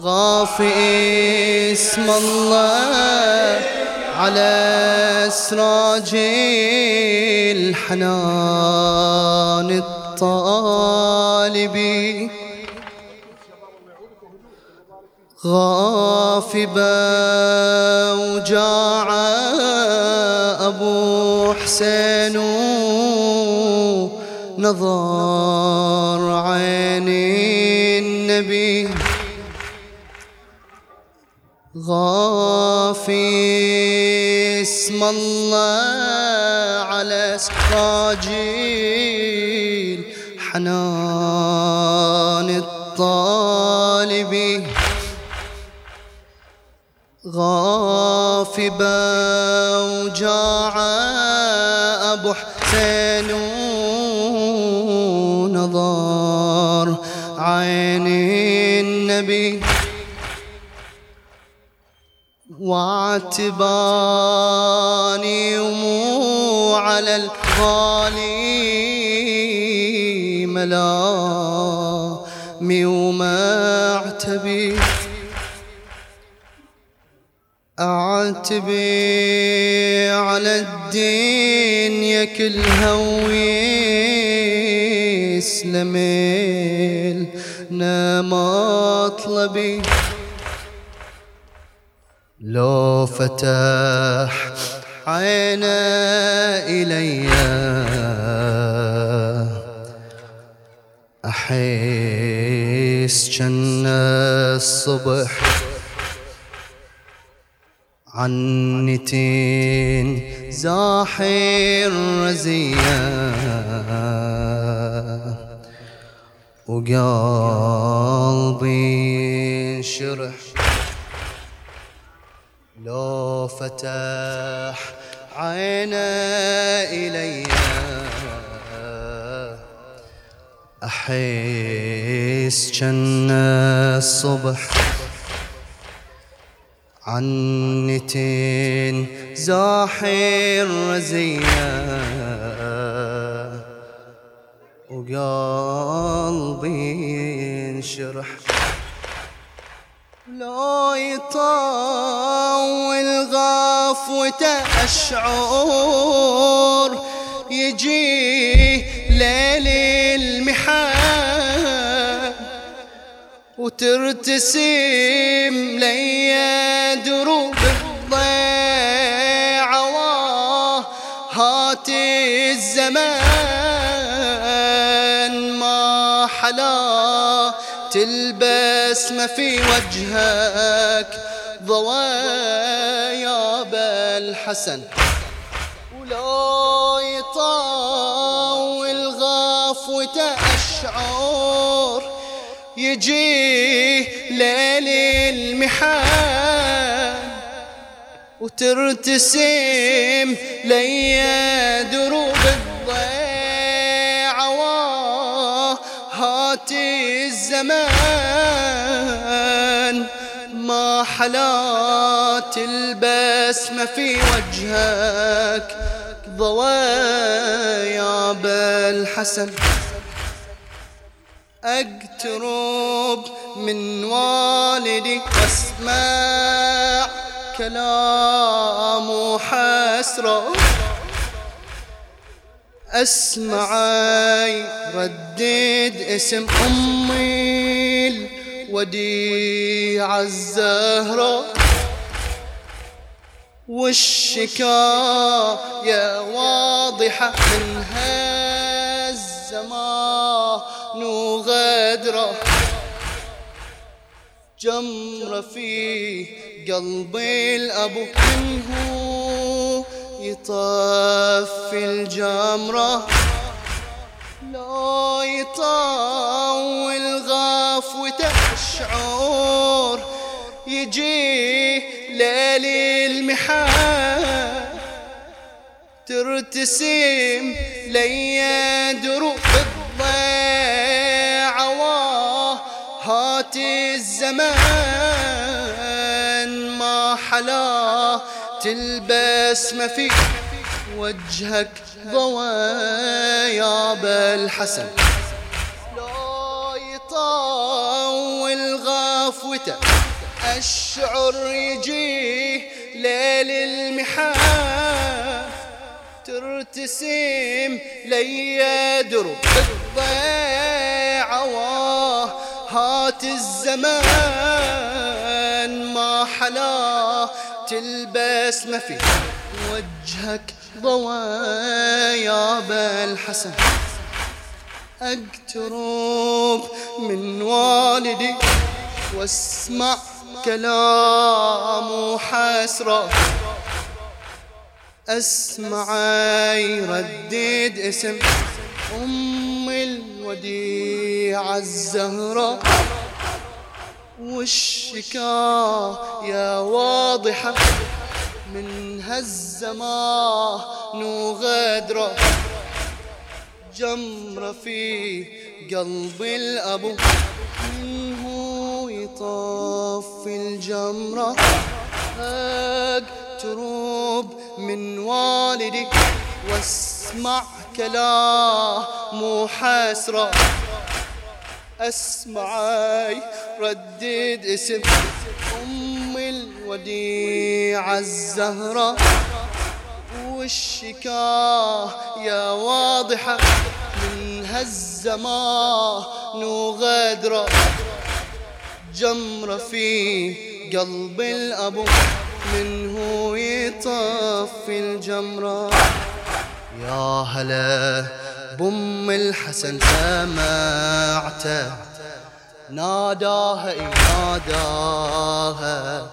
غافي اسم الله على إسراج الحنان الطالب. غافبا وجاع أبو حسين نظر عيني النبي. غافي اسم الله على سراجيل حنان الطالب. غافي وجاع أبو حسين نظر عيني النبي. واعتباني ومو على الغالي ملامي وما اعتبي اعتبي على الدنيا كلها ويسلمي مطلبي لو فتح عينا إلي أحس جن الصبح عنتين زاحر رزية وقلبي انشرح لو فتح عينا إلي أحس جن الصبح. عنتين زاحر رزية وقلبي انشرح لو يطول غفوته أشعور يجي ليل المحال وترتسم لي دروب تلبس ما في وجهك ضوايا بالحسن ولا يطاول غفوته أشعر يجي ليل المحال وترتسم لي دروب الزمان ما حلا تلبس ما في وجهك ضوايا بالحسن. أقترب من والدي واسمع كلام حسرة. اسمعي ردد اسم أمي الوديع الزهرة. والشكاية واضحة من هالزمان وغدرة. جمرة في قلبي الأبو منه يطفي الجمرة لا يطول غفوته الشعور يجي ليل المحال ترتسم لي دروب الضيعة هات الزمان ما حلا تلبس ما في وجهك ضوايا بالحسن. لا يطال يطول غفوته الشعر يجيه ليل المحا ترتسم لي درب الضيعة هات الزمان ما حلا تلبس ما في. وجهك ضوايا بالحسن. أقترب من والدي واسمع كلام حسرة. أسمع يردد اسم أم الوديعة الزهراء والشكا يا واضحة من هالزمان وغدره جمرة في قلب الأبو منه يطفي الجمرة. اقترب من والدي واسمع كلام حسرة. أسمعي ردد اسم أم الوديعة الزهرة. والشكاه يا واضحة من هالزمان وغدرة. جمرة في قلب الأبو منه يطفي الجمرة. يا هلا بم الحسن سمعته ناداها ناداها.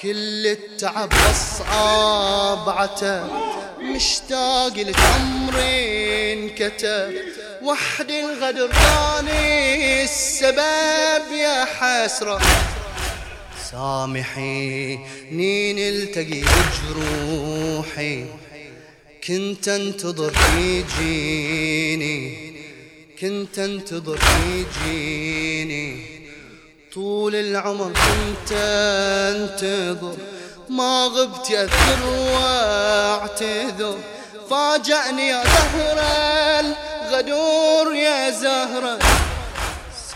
كل التعب والصعاب عتب مشتاق لك عمري انكتب وحد الغدر ثاني السبب يا حسرة. سامحيني نلتقي بجروحي. كنت انتظر تجيني كنت انتظر تجيني طول العمر كنت انتظر ما غبت أذكر واعتذر. فاجأني يا زهرة الغدور يا زهرة.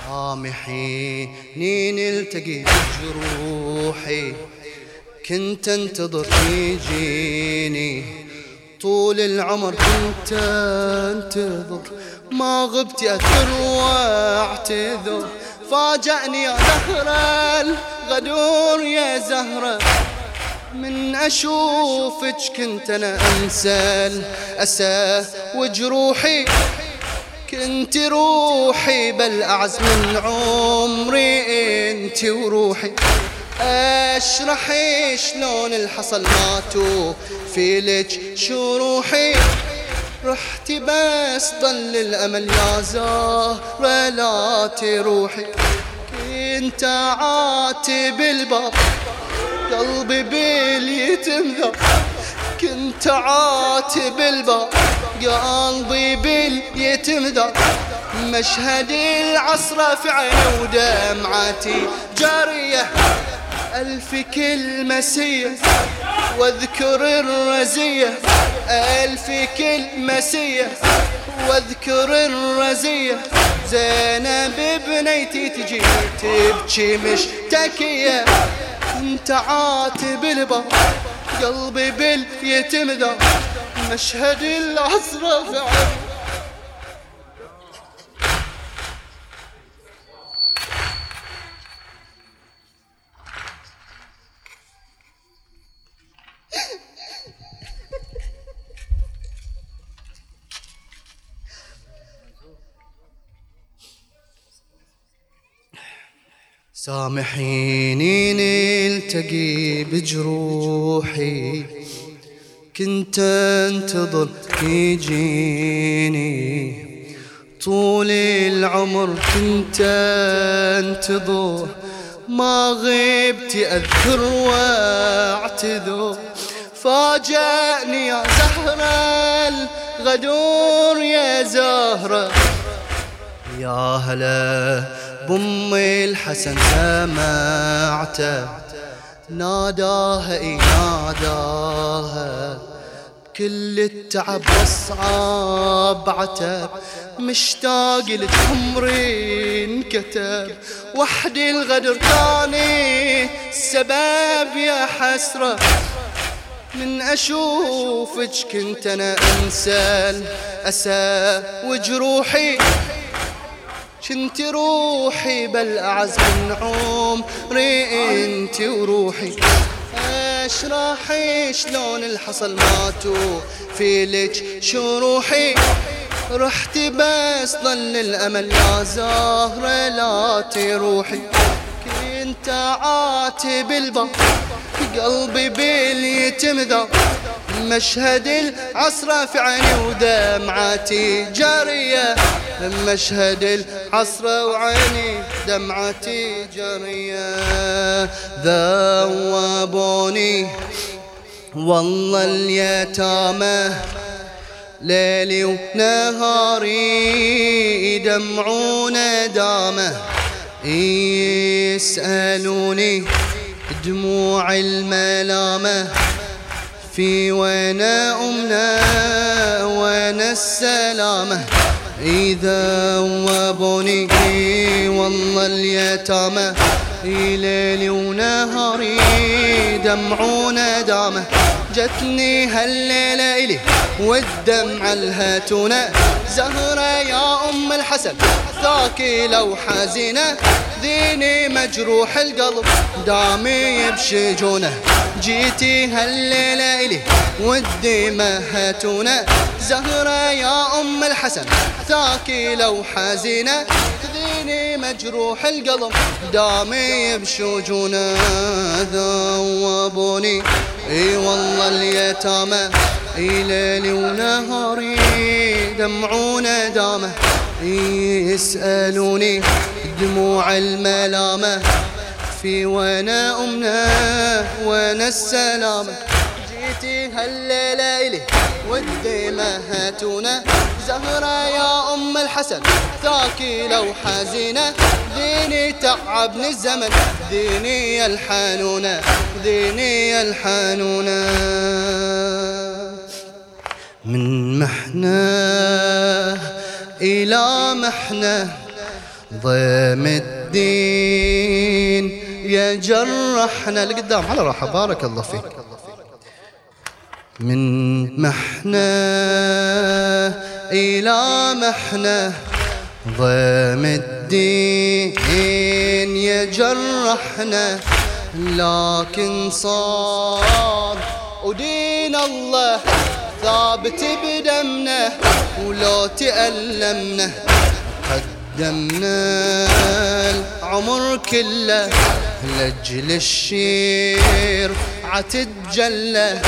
سامحيني نلتقي بجروحي كنت انتظر تجيني طول العمر كنت انتظر. ما غبت اذكر واعتذر. فاجأني يا زهرة الغدور يا زهرة. من أشوفك كنت أنا أنسى الأسى وجروحي كنت روحي بل أعز من عمري أنت وروحي. أشرح شلون الحصل ماتوا في لك شروحي رحتي بس ضل الأمل يا زهرة لا تروحي. كنت عاتب الباب قلبي باليتم كنت عاتب الباب قلبي باليتم مشهد العصر في عيني ودمعتي جارية. ألف كلمة سيئة واذكر الرزية. ألف كلمة سيئة واذكر الرزية. زينب بنيتي تجي تبكي مشتكية. انت عاتب الباب قلبي باليتم ذا. مشهد العصر في سامحيني نلتقي بجروحي. كنت انتظر تجيني طول العمر كنت انتظر. ما غبت أذكر واعتذر. فاجأني يا زهرة الغدور يا زهرة. يا هلا بأم الحسن سمعته ناداها إي ناداها. كل التعب والصعاب عتب مشتاق لك عمري انكتب وحدي الغدر تاني السبب يا حسرة. من أشوفك كنت أنا أنسى الأسى وجروحي. كنت روحي بل أعز من عمري انت وروحي اشرحي شلون الحصل ماتوا في لك شروحي رحت بس ظل الأمل يا زهرة لا تروحي. كنت عاتب الباب قلبي باليتم ذا. مشهد العصرة في عيني ودمعتي جارية. مشهد العصرة وعيني دمعتي جارية. ذوبوني. والله اليتامى. ليلي ونهاري دمعون دامه. يسألوني دموع الملامة. في وين أمنا؟ وين السلامة؟ إذا وابوني والله اليتامى ليلي ونهاري دمعونا دامه. جتني هالليلة إلي والدمع الهاتونة زهرة يا أم الحسن ثاكلة حزينة. ديني مجروح القلب دامي بشجونه جيتي هالليلة إلي ودي مهتونة زهرة يا أم الحسن ثاكلة وحزينة ديني مجروح القلب دامي بشجونه ذوبوني. إي والله اليتامى إي ليلي ونهاري دمعون دامه يسألوني دموع الملامة في وانا أمنا وأنا السلامة. إلي والديمة هاتونا زهرة يا أم الحسن ثاكلة وحزينة ديني تعبني الزمن ديني الحانونة ديني الحانونة من محنة إلى محنة ضيم الدين يجرحنا. لقدام على راحة بارك الله فيك. من محنة إلى محنة ضيم الدين يجرحنا. لكن صار ودين الله ثابت بدمنا ولو تألمنا. قدمنا العمر كله لأجل الشير عتتجلى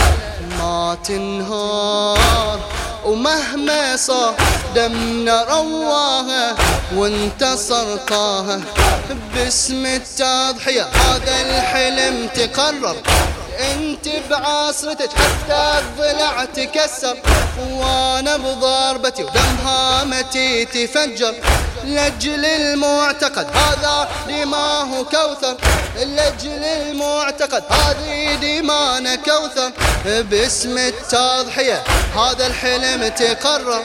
ما تنهار. ومهما صار دمنا رواها وانتصر طه باسم التضحية هذا الحلم تقرر انت بعصرتك حتى الضلع تكسر. وأنا بضربتي ودم هامتي تفجر. لأجل المعتقد. هذا دماه كوثر. لأجل المعتقد. هذه دمانا كوثر. باسم التضحية. هذا الحلم تقرر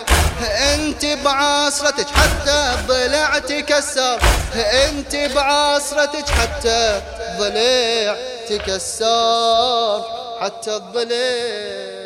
انت بعصرتك حتى الضلع تكسر. انت بعصرتك حتى الضلع تكسر. حتى الضلع